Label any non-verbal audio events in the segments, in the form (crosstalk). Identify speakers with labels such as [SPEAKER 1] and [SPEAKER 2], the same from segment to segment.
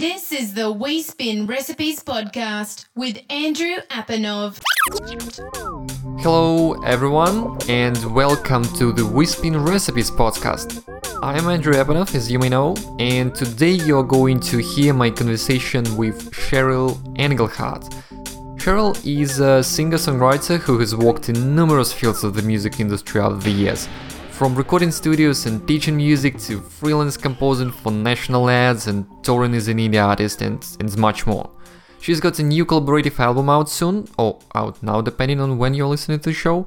[SPEAKER 1] This is the We Spin Recipes podcast with Andrew Apanov.
[SPEAKER 2] Hello, everyone, and welcome to the We Spin Recipes podcast. I'm Andrew Apanov, as you may know, and today you're going to hear my conversation with Cheryl Engelhardt. Cheryl is a singer songwriter who has worked in numerous fields of the music industry over the years from recording studios and teaching music to freelance composing for national ads and touring as an indie artist and, and much more. She's got a new collaborative album out soon, or out now depending on when you're listening to the show.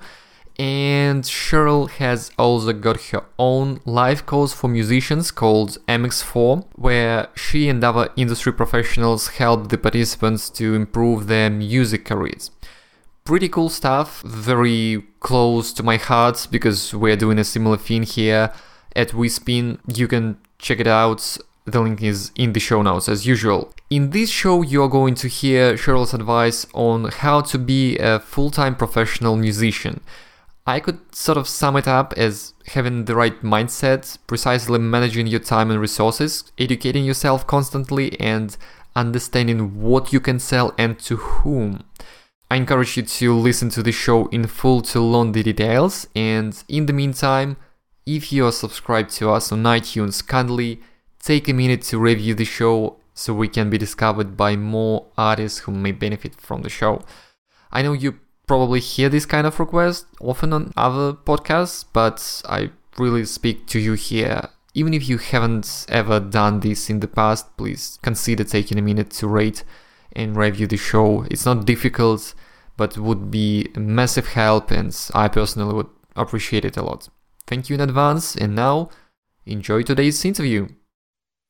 [SPEAKER 2] And Cheryl has also got her own live course for musicians called MX4, where she and other industry professionals help the participants to improve their music careers pretty cool stuff, very close to my heart because we're doing a similar thing here at WeSpin. You can check it out. The link is in the show notes as usual. In this show, you're going to hear Cheryl's advice on how to be a full time professional musician. I could sort of sum it up as having the right mindset, precisely managing your time and resources, educating yourself constantly, and understanding what you can sell and to whom. I encourage you to listen to the show in full to learn the details, and in the meantime, if you are subscribed to us on iTunes, kindly take a minute to review the show so we can be discovered by more artists who may benefit from the show. I know you probably hear this kind of request often on other podcasts, but I really speak to you here. Even if you haven't ever done this in the past, please consider taking a minute to rate and review the show. It's not difficult but would be a massive help and I personally would appreciate it a lot. Thank you in advance and now enjoy today's interview.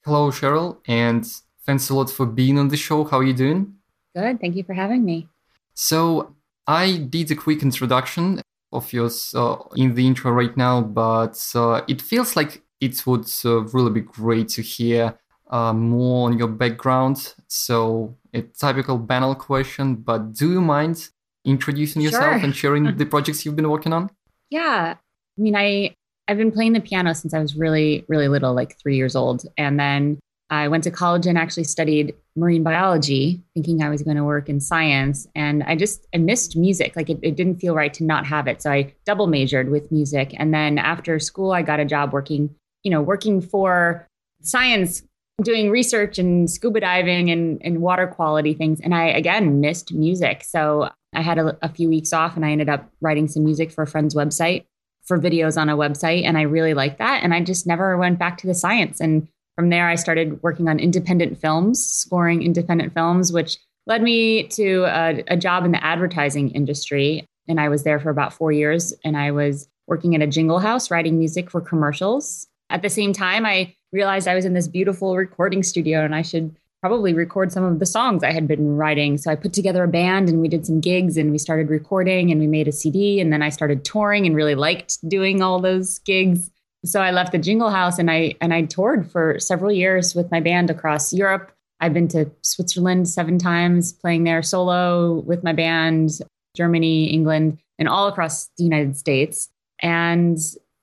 [SPEAKER 2] Hello Cheryl and thanks a lot for being on the show. How are you doing?
[SPEAKER 3] Good, thank you for having me.
[SPEAKER 2] So I did a quick introduction of yours uh, in the intro right now, but uh, it feels like it would uh, really be great to hear uh, more on your background. So a typical banal question, but do you mind introducing yourself sure. and sharing (laughs) the projects you've been working on?
[SPEAKER 3] Yeah. I mean, I I've been playing the piano since I was really really little, like 3 years old, and then I went to college and actually studied marine biology, thinking I was going to work in science. And I just I missed music. Like it, it didn't feel right to not have it. So I double majored with music. And then after school, I got a job working, you know, working for science doing research and scuba diving and, and water quality things. And I, again, missed music. So I had a, a, few weeks off and I ended up writing some music for a friend's website for videos on a website. And I really liked that. And I just never went back to the science. And from there, I started working on independent films, scoring independent films, which led me to a, a job in the advertising industry. And I was there for about four years. And I was working at a jingle house, writing music for commercials. At the same time, I realized I was in this beautiful recording studio and I should probably record some of the songs I had been writing. So I put together a band and we did some gigs and we started recording and we made a CD and then I started touring and really liked doing all those gigs. So I left the Jingle House and I and I toured for several years with my band across Europe. I've been to Switzerland 7 times playing there solo with my band, Germany, England, and all across the United States. And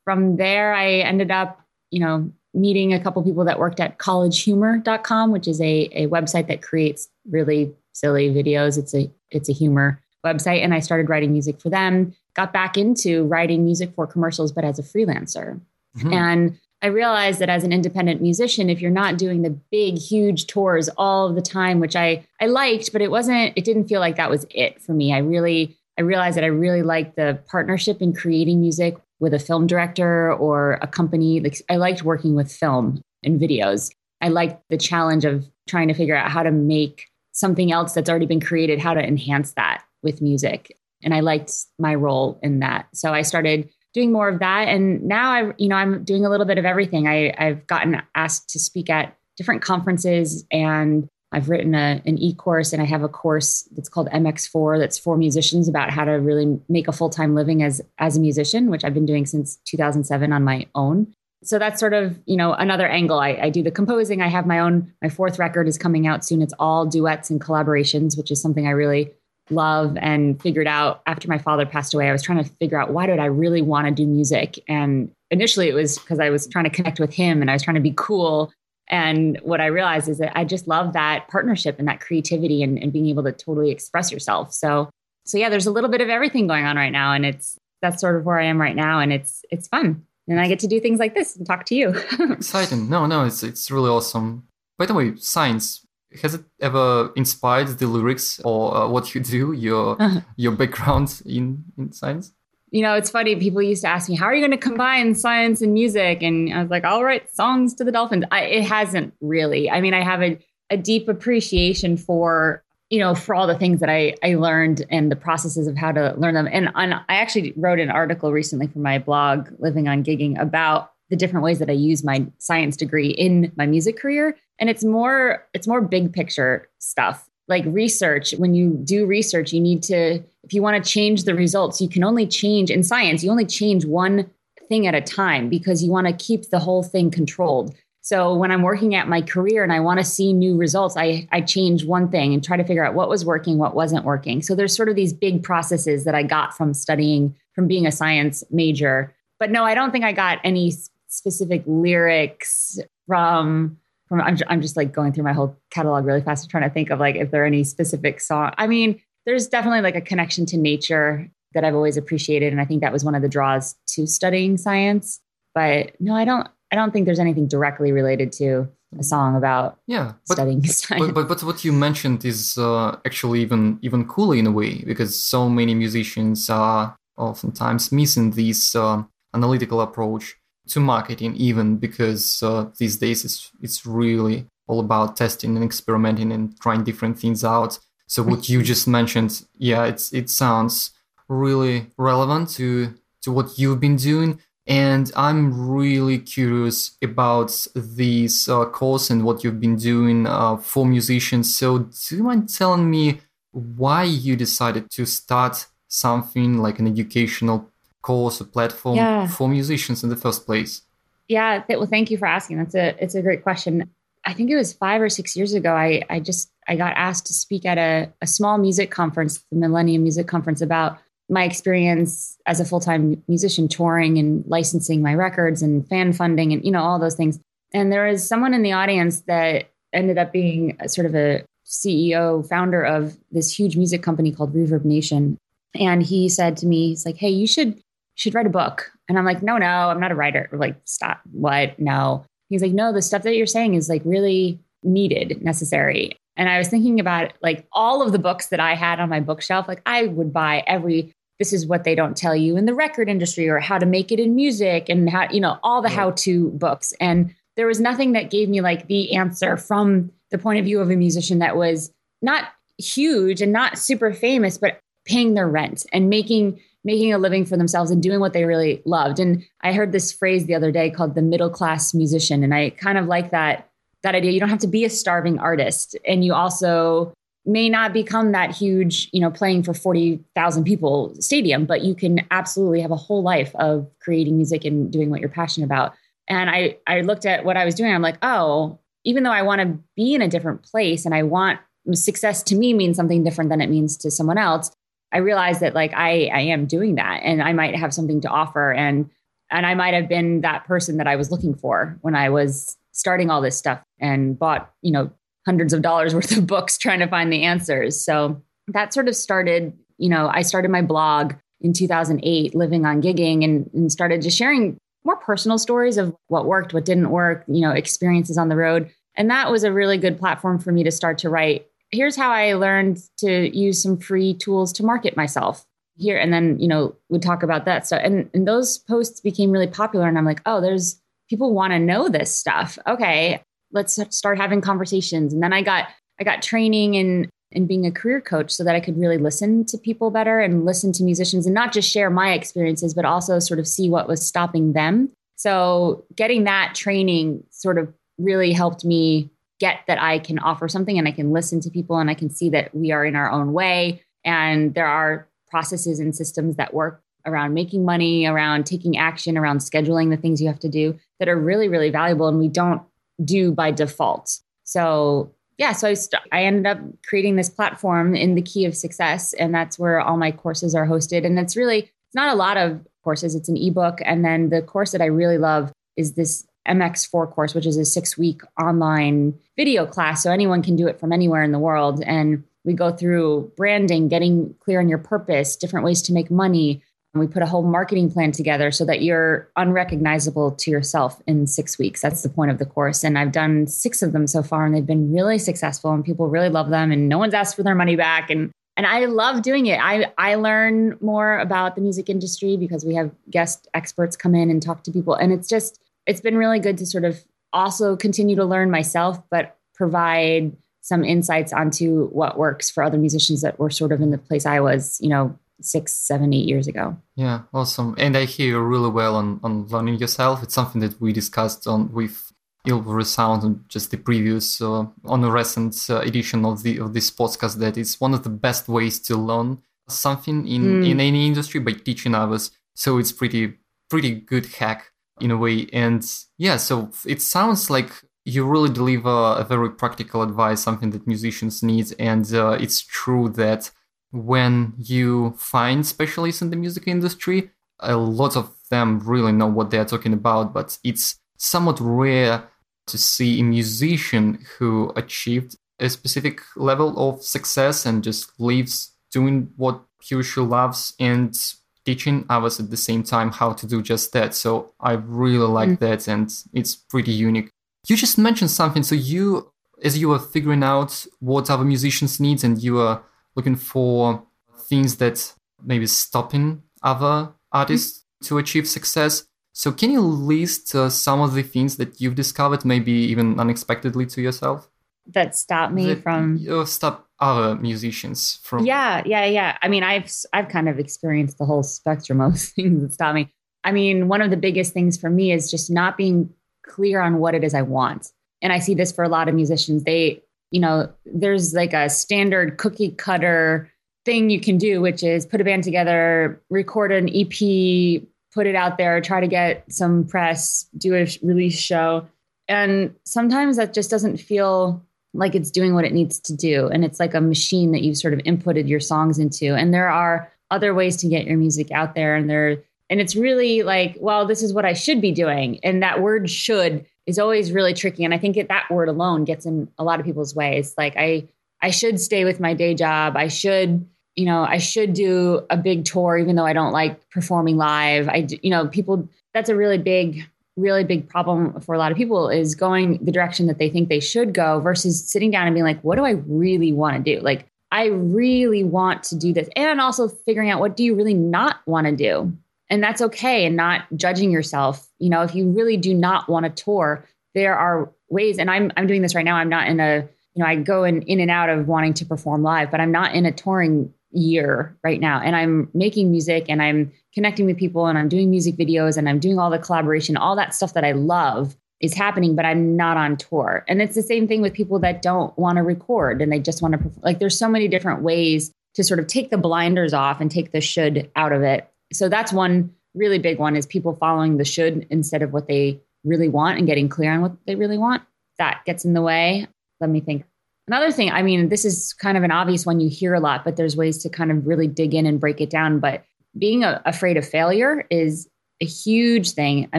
[SPEAKER 3] from there I ended up, you know, meeting a couple people that worked at collegehumor.com, which is a, a website that creates really silly videos. It's a it's a humor website. And I started writing music for them, got back into writing music for commercials, but as a freelancer. Mm-hmm. And I realized that as an independent musician, if you're not doing the big, huge tours all of the time, which I I liked, but it wasn't, it didn't feel like that was it for me. I really I realized that I really liked the partnership in creating music with a film director or a company. Like I liked working with film and videos. I liked the challenge of trying to figure out how to make something else that's already been created, how to enhance that with music. And I liked my role in that. So I started doing more of that. And now I, you know, I'm doing a little bit of everything. I, I've gotten asked to speak at different conferences and I've written a, an e course and I have a course that's called MX4 that's for musicians about how to really make a full time living as as a musician, which I've been doing since 2007 on my own. So that's sort of you know another angle. I, I do the composing. I have my own. My fourth record is coming out soon. It's all duets and collaborations, which is something I really love and figured out after my father passed away. I was trying to figure out why did I really want to do music, and initially it was because I was trying to connect with him and I was trying to be cool And what I realized is that I just love that partnership and that creativity and, and being able to totally express yourself. So, so yeah, there's a little bit of everything going on right now, and it's that's sort of where I am right now, and it's it's fun, and I get to do things like this and talk to you. (laughs)
[SPEAKER 4] Exciting! No, no, it's it's really awesome. By the way, science has it ever inspired the lyrics or uh, what you do, your uh-huh. your background in in science?
[SPEAKER 3] You know, it's funny. People used to ask me, "How are you going to combine science and music?" And I was like, "I'll write songs to the dolphins." I, it hasn't really. I mean, I have a, a deep appreciation for you know for all the things that I I learned and the processes of how to learn them. And on, I actually wrote an article recently for my blog, Living on Gigging, about the different ways that I use my science degree in my music career. And it's more it's more big picture stuff like research. When you do research you need to if you want to change the results you can only change in science you only change one thing at a time because you want to keep the whole thing controlled. So when i'm working at my career and i want to see new results i i change one thing and try to figure out what was working what wasn't working. So there's sort of these big processes that i got from studying from being a science major. But no i don't think i got any specific lyrics from from I'm, I'm just like going through my whole catalog really fast trying to think of like if there are any specific song i mean there's definitely like a connection to nature that i've always appreciated and i think that was one of the draws to studying science but no i don't i don't think there's anything directly related to a song about
[SPEAKER 4] yeah
[SPEAKER 3] but, studying
[SPEAKER 4] science. But, but, but what you mentioned is uh, actually even even cooler in a way because so many musicians are oftentimes missing this uh, analytical approach to marketing even because uh, these days it's it's really all about testing and experimenting and trying different things out. So what you just mentioned yeah it's it sounds really relevant to to what you've been doing. And i'm really curious about this uh, course and what you've been doing uh, for musicians. So do you mind telling me why you decided to start something like an educational course, a platform yeah. for musicians in the first place?
[SPEAKER 3] Yeah, well, thank you for asking. That's a it's a great question. I think it was five or six years ago. I I just I got asked to speak at a, a small music conference, the Millennium Music Conference, about my experience as a full time musician touring and licensing my records and fan funding and you know all those things. And there was someone in the audience that ended up being sort of a CEO, founder of this huge music company called ReverbNation. And he said to me, he's like, "Hey, you should should write a book. And I'm like, no, no, I'm not a writer. like, stop. What? No. He's like, no, the stuff that you're saying is like really needed, necessary. And I was thinking about like all of the books that I had on my bookshelf. Like I would buy every, this is what they don't tell you in the record industry or how to make it in music and how, you know, all the right. how to books. And there was nothing that gave me like the answer from the point of view of a musician that was not huge and not super famous, but paying their rent and making making a living for themselves and doing what they really loved. And I heard this phrase the other day called the middle class musician. And I kind of like that that idea. You don't have to be a starving artist. And you also may not become that huge, you know, playing for 40,000 people stadium, but you can absolutely have a whole life of creating music and doing what you're passionate about. And I I looked at what I was doing. I'm like, oh, even though I want to be in a different place and I want success to me means something different than it means to someone else, I realized that like I I am doing that and I might have something to offer and and I might have been that person that I was looking for when I was starting all this stuff and bought, you know, hundreds of dollars (laughs) worth of books trying to find the answers. So that sort of started, you know, I started my blog in 2008 living on gigging and, and started just sharing more personal stories of what worked, what didn't work, you know, experiences on the road. And that was a really good platform for me to start to write here's how I learned to use some free tools to market myself here. And then, you know, would talk about that stuff. And, and those posts became really popular. And I'm like, oh, there's people want to know this stuff. Okay, let's start having conversations. And then I got, I got training in, in being a career coach so that I could really listen to people better and listen to musicians and not just share my experiences, but also sort of see what was stopping them. So getting that training sort of really helped me get that I can offer something and I can listen to people and I can see that we are in our own way. And there are processes and systems that work around making money, around taking action, around scheduling the things you have to do that are really, really valuable and we don't do by default. So, yeah, so I, st- I ended up creating this platform in the key of success, and that's where all my courses are hosted. And it's really, it's not a lot of courses, it's an ebook. And then the course that I really love is this MX4 course, which is a six week online video class. So anyone can do it from anywhere in the world. And we go through branding, getting clear on your purpose, different ways to make money. And we put a whole marketing plan together so that you're unrecognizable to yourself in six weeks. That's the point of the course. And I've done six of them so far, and they've been really successful, and people really love them, and no one's asked for their money back. And and I love doing it. I I learn more about the music industry because we have guest experts come in and talk to people, and it's just it's been really good to sort of also continue to learn myself, but provide some insights onto what works for other musicians that were sort of in the place I was, you know, six, seven, eight years ago.
[SPEAKER 4] Yeah, awesome. And I hear you really well on, on learning yourself. It's something that we discussed on with Ilver Sound and just the previous uh, on a recent uh, edition of the of this podcast that it's one of the best ways to learn something in mm. in any industry by teaching others. So it's pretty pretty good hack in a way. And yeah, so it sounds like you really deliver a very practical advice, something that musicians need. And uh, it's true that when you find specialists in the music industry, a lot of them really know what they're talking about, but it's somewhat rare to see a musician who achieved a specific level of success and just lives doing what he or she loves and teaching others at the same time how to do just that. So I really like mm. that and it's pretty unique. You just mentioned something. So you, as you were figuring out what other musicians need and you were looking for things that maybe stopping other artists mm. to achieve success. So can you list uh, some of the things that you've discovered, maybe even unexpectedly to yourself?
[SPEAKER 3] That stop me that, from
[SPEAKER 4] uh, stop other musicians from.
[SPEAKER 3] Yeah, yeah, yeah. I mean, I've I've kind of experienced the whole spectrum of (laughs) things that stop me. I mean, one of the biggest things for me is just not being clear on what it is I want. And I see this for a lot of musicians. They, you know, there's like a standard cookie cutter thing you can do, which is put a band together, record an EP, put it out there, try to get some press, do a release show. And sometimes that just doesn't feel like it's doing what it needs to do. And it's like a machine that you've sort of inputted your songs into. And there are other ways to get your music out there. And there and it's really like, well, this is what I should be doing. And that word should is always really tricky. And I think that word alone gets in a lot of people's ways. Like I I should stay with my day job. I should, you know, I should do a big tour, even though I don't like performing live. I, you know, people, that's a really big, really big problem for a lot of people is going the direction that they think they should go versus sitting down and being like, what do I really want to do? Like, I really want to do this. And also figuring out what do you really not want to do? And that's okay. And not judging yourself. You know, if you really do not want to tour, there are ways, and I'm I'm doing this right now. I'm not in a you know, I go in, in and out of wanting to perform live, but I'm not in a touring year right now. And I'm making music and I'm connecting with people and I'm doing music videos and I'm doing all the collaboration, all that stuff that I love is happening, but I'm not on tour. And it's the same thing with people that don't want to record and they just want to, like, there's so many different ways to sort of take the blinders off and take the should out of it. So that's one really big one is people following the should instead of what they really want and getting clear on what they really want. That gets in the way let me think. Another thing, I mean, this is kind of an obvious one you hear a lot, but there's ways to kind of really dig in and break it down. But being a, afraid of failure is a huge thing. I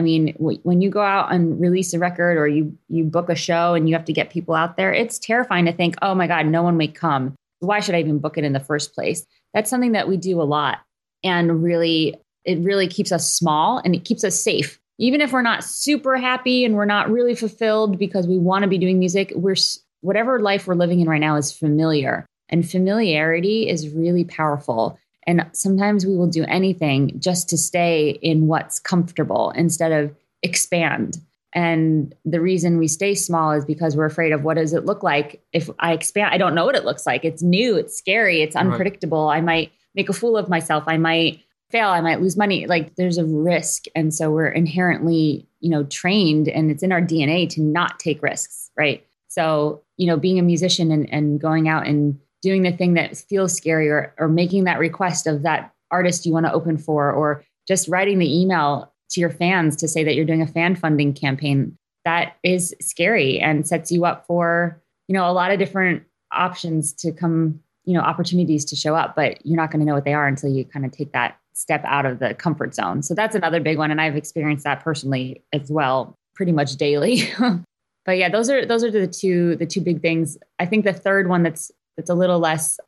[SPEAKER 3] mean, w- when you go out and release a record or you you book a show and you have to get people out there, it's terrifying to think, "Oh my god, no one may come. Why should I even book it in the first place?" That's something that we do a lot. And really it really keeps us small and it keeps us safe. Even if we're not super happy and we're not really fulfilled because we want to be doing music, we're whatever life we're living in right now is familiar. And familiarity is really powerful. And sometimes we will do anything just to stay in what's comfortable instead of expand. And the reason we stay small is because we're afraid of what does it look like if I expand? I don't know what it looks like. It's new, it's scary, it's unpredictable. Right. I might make a fool of myself. I might fail, I might lose money. Like there's a risk. And so we're inherently, you know, trained and it's in our DNA to not take risks, right? So you know, being a musician and, and going out and doing the thing that feels scary or, or making that request of that artist you want to open for, or just writing the email to your fans to say that you're doing a fan funding campaign, that is scary and sets you up for, you know, a lot of different options to come, you know, opportunities to show up, but you're not going to know what they are until you kind of take that step out of the comfort zone. So that's another big one. And I've experienced that personally as well pretty much daily. (laughs) but yeah, those are those are the two the two big things. I think the third one that's that's a little less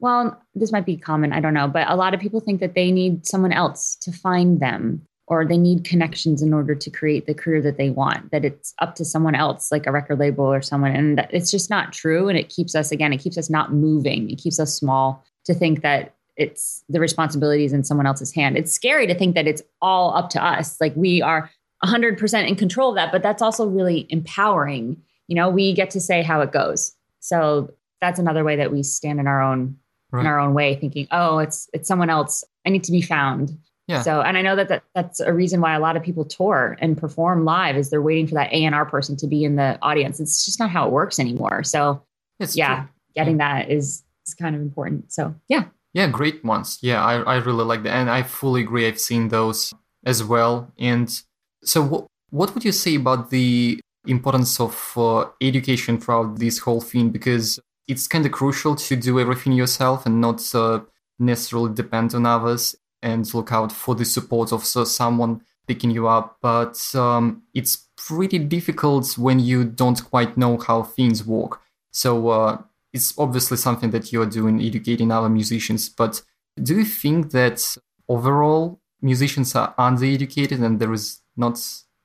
[SPEAKER 3] well, this might be common, I don't know, but a lot of people think that they need someone else to find them or they need connections in order to create the career that they want, that it's up to someone else, like a record label or someone. And it's just not true. And it keeps us, again, it keeps us not moving. It keeps us small to think that it's the responsibilities in someone else's hand. It's scary to think that it's all up to us. Like we are 100% in control of that, but that's also really empowering. You know, we get to say how it goes. So that's another way that we stand in our own right. in our own way thinking, "Oh, it's it's someone else. I need to be found." Yeah. So, and I know that, that that's a reason why a lot of people tour and perform live is they're waiting for that A&R person to be in the audience. It's just not how it works anymore. So, it's yeah, true. getting yeah. that is is kind of important. So, yeah.
[SPEAKER 4] Yeah, great ones. Yeah, I, I really like that. And I fully agree. I've seen those as well. And so, what, what would you say about the importance of uh, education throughout this whole thing? Because it's kind of crucial to do everything yourself and not uh, necessarily depend on others and look out for the support of uh, someone picking you up. But um, it's pretty difficult when you don't quite know how things work. So, uh, it's obviously something that you're doing, educating other musicians. But do you think that overall musicians are undereducated and there is not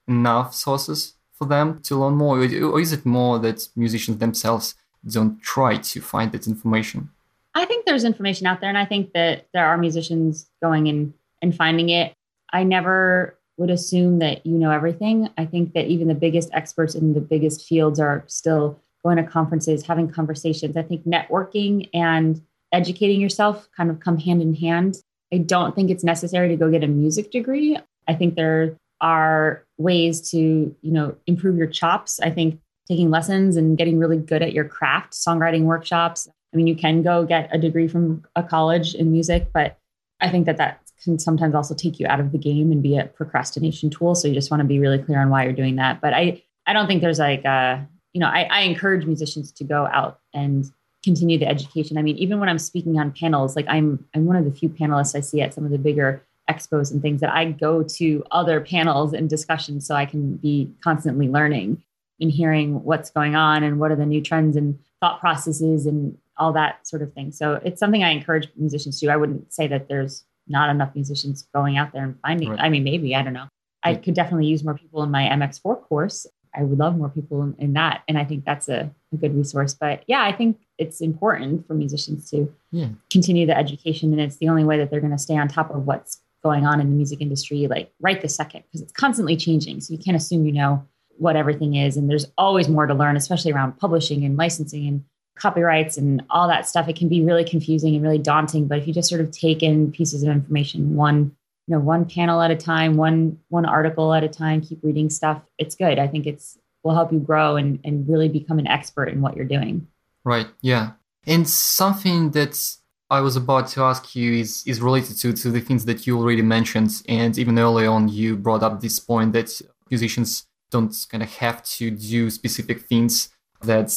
[SPEAKER 4] enough sources for them to learn more? Or is it more that musicians themselves don't try to find that information?
[SPEAKER 3] I think there's information out there, and I think that there are musicians going and, and finding it. I never would assume that you know everything. I think that even the biggest experts in the biggest fields are still going to conferences, having conversations. I think networking and educating yourself kind of come hand in hand. I don't think it's necessary to go get a music degree. I think there are ways to, you know, improve your chops. I think taking lessons and getting really good at your craft, songwriting workshops. I mean, you can go get a degree from a college in music, but I think that that can sometimes also take you out of the game and be a procrastination tool. So you just want to be really clear on why you're doing that. But I, I don't think there's like a you know, I, I encourage musicians to go out and continue the education. I mean, even when I'm speaking on panels, like I'm I'm one of the few panelists I see at some of the bigger expos and things that I go to other panels and discussions so I can be constantly learning and hearing what's going on and what are the new trends and thought processes and all that sort of thing. So it's something I encourage musicians to. I wouldn't say that there's not enough musicians going out there and finding. Right. I mean, maybe I don't know. I could definitely use more people in my MX4 course I would love more people in, in that. And I think that's a, a, good resource. But yeah, I think it's important for musicians to yeah. continue the education. And it's the only way that they're going to stay on top of what's going on in the music industry, like right this second, because it's constantly changing. So you can't assume you know what everything is. And there's always more to learn, especially around publishing and licensing and copyrights and all that stuff. It can be really confusing and really daunting. But if you just sort of take in pieces of information one you know one panel at a time one one article at a time keep reading stuff it's good i think it's will help you grow and and really become an expert in what you're doing
[SPEAKER 4] right yeah and something that i was about to ask you is is related to to the things that you already mentioned and even early on you brought up this point that musicians don't kind of have to do specific things that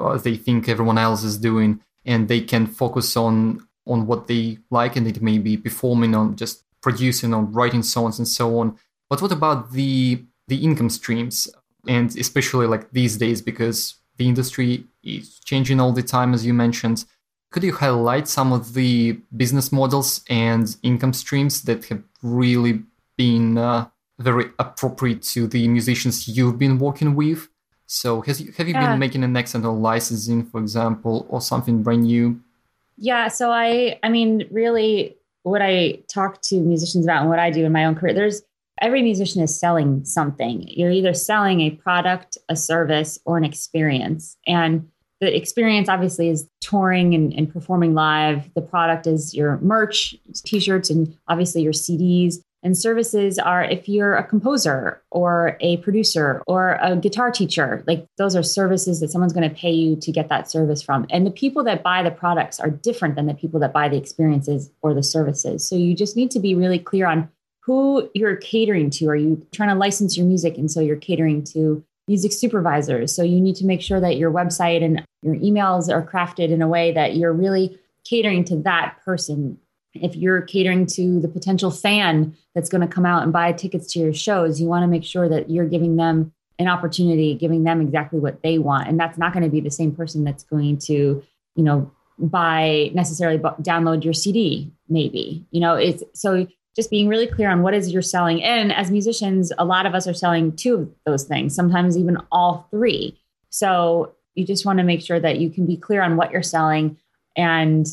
[SPEAKER 4] uh, they think everyone else is doing and they can focus on on what they like and it may be performing on just producing or writing songs and so on. But what about the the income streams, and especially like these days because the industry is changing all the time, as you mentioned. Could you highlight some of the business models and income streams that have really been uh, very appropriate to the musicians you've been working with? So, has you, have you yeah. been making an accidental licensing, for example, or something brand new?
[SPEAKER 3] Yeah. So I, I mean, really, what I talk to musicians about and what I do in my own career, there's every musician is selling something. You're either selling a product, a service, or an experience. And the experience obviously is touring and, and performing live. The product is your merch, t-shirts, and obviously your CDs. And services are if you're a composer or a producer or a guitar teacher, like those are services that someone's going to pay you to get that service from. And the people that buy the products are different than the people that buy the experiences or the services. So you just need to be really clear on who you're catering to. Are you trying to license your music? And so you're catering to music supervisors. So you need to make sure that your website and your emails are crafted in a way that you're really catering to that person if you're catering to the potential fan that's going to come out and buy tickets to your shows, you want to make sure that you're giving them an opportunity, giving them exactly what they want. And that's not going to be the same person that's going to, you know, buy necessarily download your CD, maybe. You know, it's so just being really clear on what is you're selling. And as musicians, a lot of us are selling two of those things, sometimes even all three. So you just want to make sure that you can be clear on what you're selling. And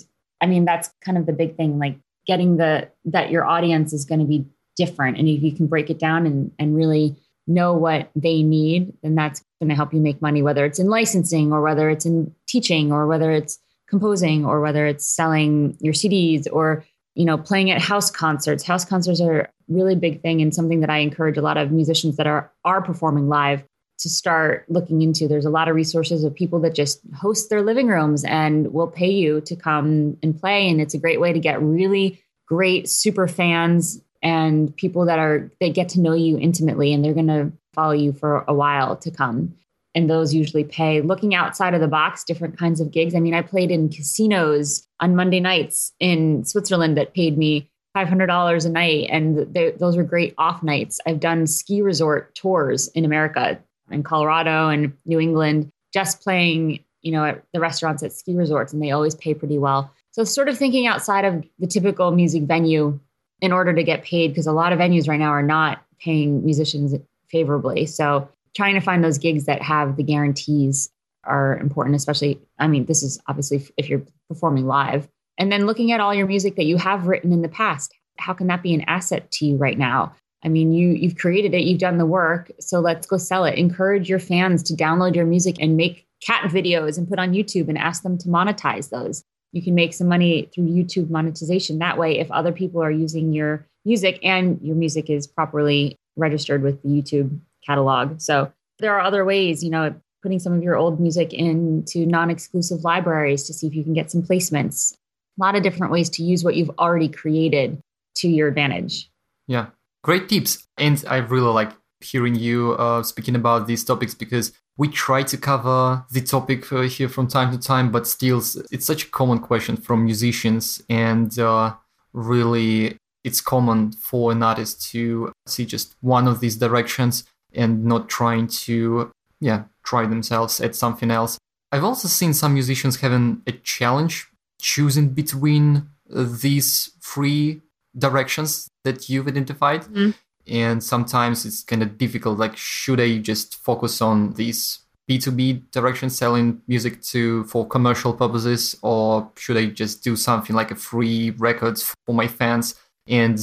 [SPEAKER 3] I mean, that's kind of the big thing, like getting the that your audience is going to be different. And if you can break it down and, and really know what they need, then that's going to help you make money, whether it's in licensing or whether it's in teaching or whether it's composing or whether it's selling your CDs or you know playing at house concerts. House concerts are a really big thing and something that I encourage a lot of musicians that are are performing live to start looking into. There's a lot of resources of people that just host their living rooms and will pay you to come and play. And it's a great way to get really great super fans and people that are they get to know you intimately and they're going to follow you for a while to come. And those usually pay. Looking outside of the box different kinds of gigs. I mean i played in casinos on monday nights in switzerland that paid me $500 a night. And they, those were great off nights. I've done ski resort tours in america in colorado and new england just playing you know at the restaurants at ski resorts and they always pay pretty well so sort of thinking outside of the typical music venue in order to get paid because a lot of venues right now are not paying musicians favorably. So trying to find those gigs that have the guarantees are important, especially, I mean, this is obviously if you're performing live. And then looking at all your music that you have written in the past, how can that be an asset to you right now? I mean, you you've created it, you've done the work, so let's go sell it. Encourage your fans to download your music and make cat videos and put on YouTube and ask them to monetize those you can make some money through YouTube monetization that way if other people are using your music and your music is properly registered with the YouTube catalog. So there are other ways, you know, putting some of your old music into non-exclusive libraries to see if you can get some placements. A lot of different ways to use what you've already created to your advantage.
[SPEAKER 4] Yeah. Great tips. And I really like hearing you uh, speaking about these topics because we try to cover the topic uh, here from time to time, but still, it's such a common question from musicians, and uh, really, it's common for an artist to see just one of these directions and not trying to, yeah, try themselves at something else. I've also seen some musicians having a challenge choosing between these three directions that you've identified. Mm-hmm. And sometimes it's kind of difficult like should i just focus on these b2b direction selling music to for commercial purposes or should i just do something like a free records for my fans? And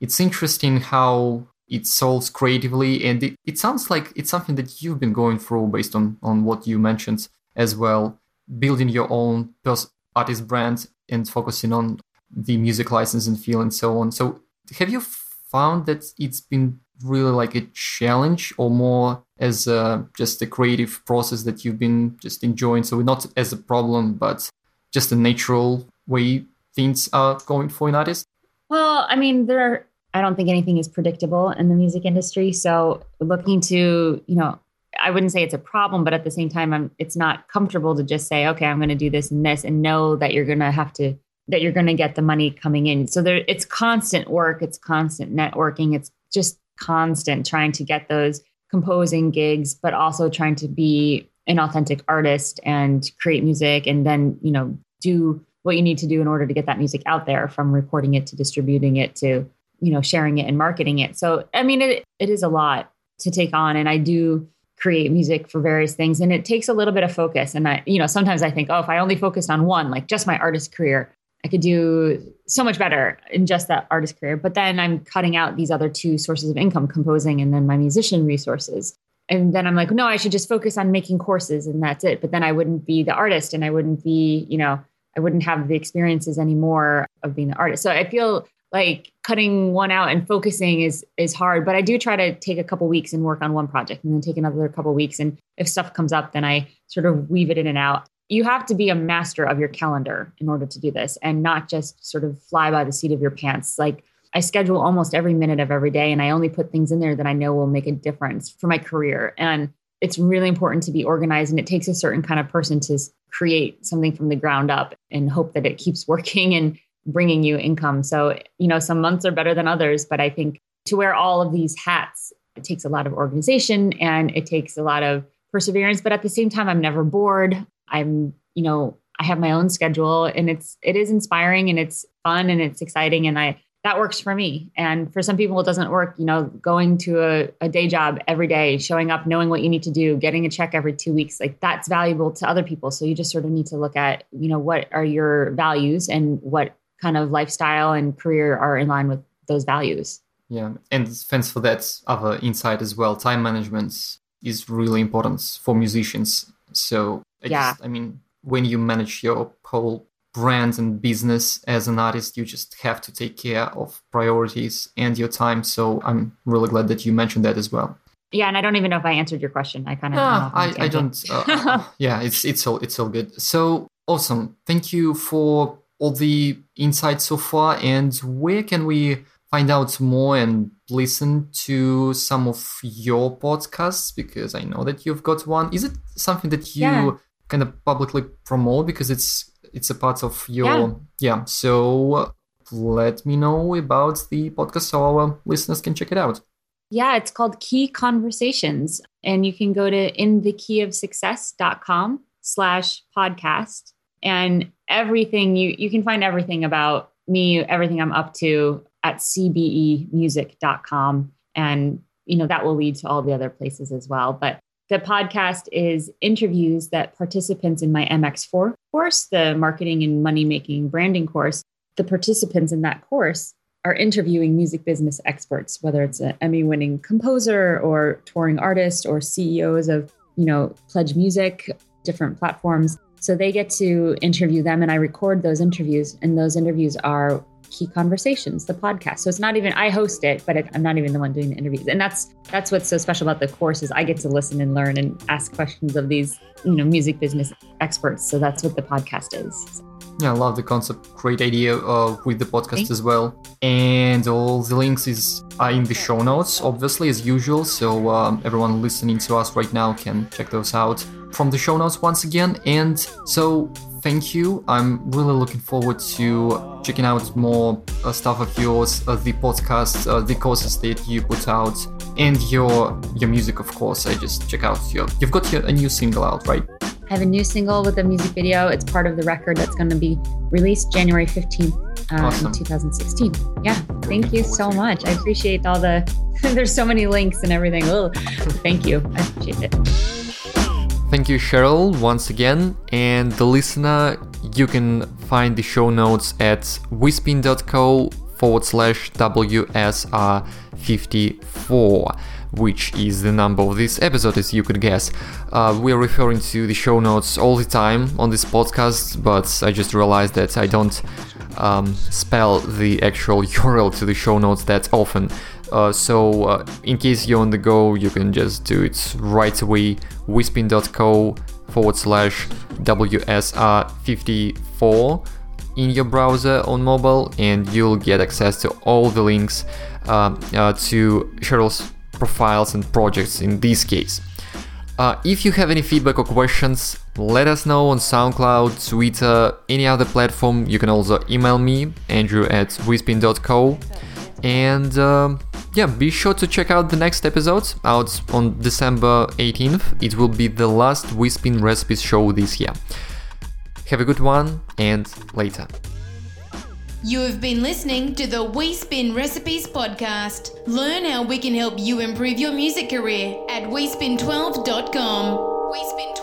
[SPEAKER 4] it's interesting how it solves creatively and it, it sounds like it's something that you've been going through based on on what you mentioned as well building your own pers- artist brand and focusing on the music license and feel and so on. So have you found that it's been really like a challenge or more as a, just a creative process that you've been just enjoying? So not as a problem but just a natural way things are going for an artist?
[SPEAKER 3] Well i mean there are, i don't think anything is predictable in the music industry. So looking to you know i wouldn't say it's a problem but at the same time I'm, it's not comfortable to just say okay i'm going to do this and this and know that you're going to have to that you're going to get the money coming in. So there it's constant work, it's constant networking, it's just constant trying to get those composing gigs, but also trying to be an authentic artist and create music and then, you know, do what you need to do in order to get that music out there from recording it to distributing it to, you know, sharing it and marketing it. So, I mean, it, it is a lot to take on. And I do create music for various things and it takes a little bit of focus and i you know sometimes i think oh if i only focused on one like just my artist career I could do so much better in just that artist career. But then I'm cutting out these other two sources of income, composing and then my musician resources. And then I'm like, no, I should just focus on making courses and that's it. But then I wouldn't be the artist and I wouldn't be, you know, I wouldn't have the experiences anymore of being the artist. So I feel like cutting one out and focusing is is hard but i do try to take a couple weeks and work on one project and then take another couple weeks and if stuff comes up then i sort of weave it in and out you have to be a master of your calendar in order to do this and not just sort of fly by the seat of your pants. Like I schedule almost every minute of every day and I only put things in there that I know will make a difference for my career. And it's really important to be organized and it takes a certain kind of person to create something from the ground up and hope that it keeps (laughs) working and bringing you income. So, you know, some months are better than others, but I think to wear all of these hats it takes a lot of organization and it takes a lot of perseverance. But at the same time, I'm never bored. I'm, you know, I have my own schedule and it's it is inspiring and it's fun and it's exciting and I that works for me. And for some people, it doesn't work. You know, going to a, a, day job every day, showing up, knowing what you need to do, getting a check every two weeks, like that's valuable to other people. So you just sort of need to look at, you know, what are your values and what kind of lifestyle and career are in line with those values.
[SPEAKER 4] Yeah. And thanks for that other insight as well. Time management is really important for musicians. So, I yeah. Just, I mean, when you manage your whole brand and business as an artist you just have to take care of priorities and your time. So i'm really glad that you mentioned that as well.
[SPEAKER 3] Yeah and i don't even know if i answered your question. I kind of
[SPEAKER 4] ah, I, I don't uh, (laughs) yeah it's it's all it's all good. So awesome. Thank you for all the insights so far. And where can we find out more and listen to some of your podcasts? Because i know that you've got one. Is it something that you yeah. Kind of publicly promote because it's it's a part of your yeah. yeah. So let me know about the podcast so our listeners can check it out.
[SPEAKER 3] Yeah, it's called Key Conversations. And you can go to inthekeyofsuccess.com slash podcast. And everything you you can find everything about me, everything I'm up to at cbemusic.com. And you know, that will lead to all the other places as well. But the podcast is interviews that participants in my MX4 course, the marketing and money making branding course, the participants in that course are interviewing music business experts, whether it's an Emmy winning composer or touring artist or CEOs of, you know, PledgeMusic, different platforms. So they get to interview them and I record those interviews and those interviews are Key Conversations, the podcast. So it's not even I host it, but it, I'm not even the one doing the interviews. And that's that's what's so special about the course is I get to listen and learn and ask questions of these, you know, music business experts. So that's what the podcast is.
[SPEAKER 4] Yeah, I love the concept. Great idea uh, with the podcast Thanks. as well. And all the links is are in the show notes, obviously as usual. So um, everyone listening to us right now can check those out from the show notes once again. And so thank you. I'm really looking forward to checking out more uh, stuff of yours, uh, the podcast, uh, the courses that you put out, and your your music, of course. I just check out your. You've got your, a new single out, right?
[SPEAKER 3] I have a new single with a music video. It's part of the record that's going to be released January 15th uh, awesome. in 2016. Yeah, thank you so much. I appreciate all the. (laughs) There's so many links and everything. Oh, thank you. I appreciate it.
[SPEAKER 4] Thank you, Cheryl, once again. And the listener, you can find the show notes at wespin.co forward slash WSR54, which is the number of this episode, as you could guess. Uh, we're referring to the show notes all the time on this podcast, but I just realized that I don't um, spell the actual (laughs) URL to the show notes that often. Uh, so uh, in case you're on the go, you can just do it right away. wespin.co forward slash WSR54 in your browser on mobile, and you'll get access to all the links uh, uh to Cheryl's profiles and projects in this case. Uh, if you have any feedback or questions, let us know on SoundCloud, Twitter, any other platform. You can also email me, andrew at wespin.co. And um, yeah, be sure to check out the next episode out on December 18th. It will be the last WeSpin Recipes show this year. Have a good one and later.
[SPEAKER 1] You have been listening to the We Spin Recipes podcast. Learn how we can help you improve your music career at WeSpin12.com. WeSpin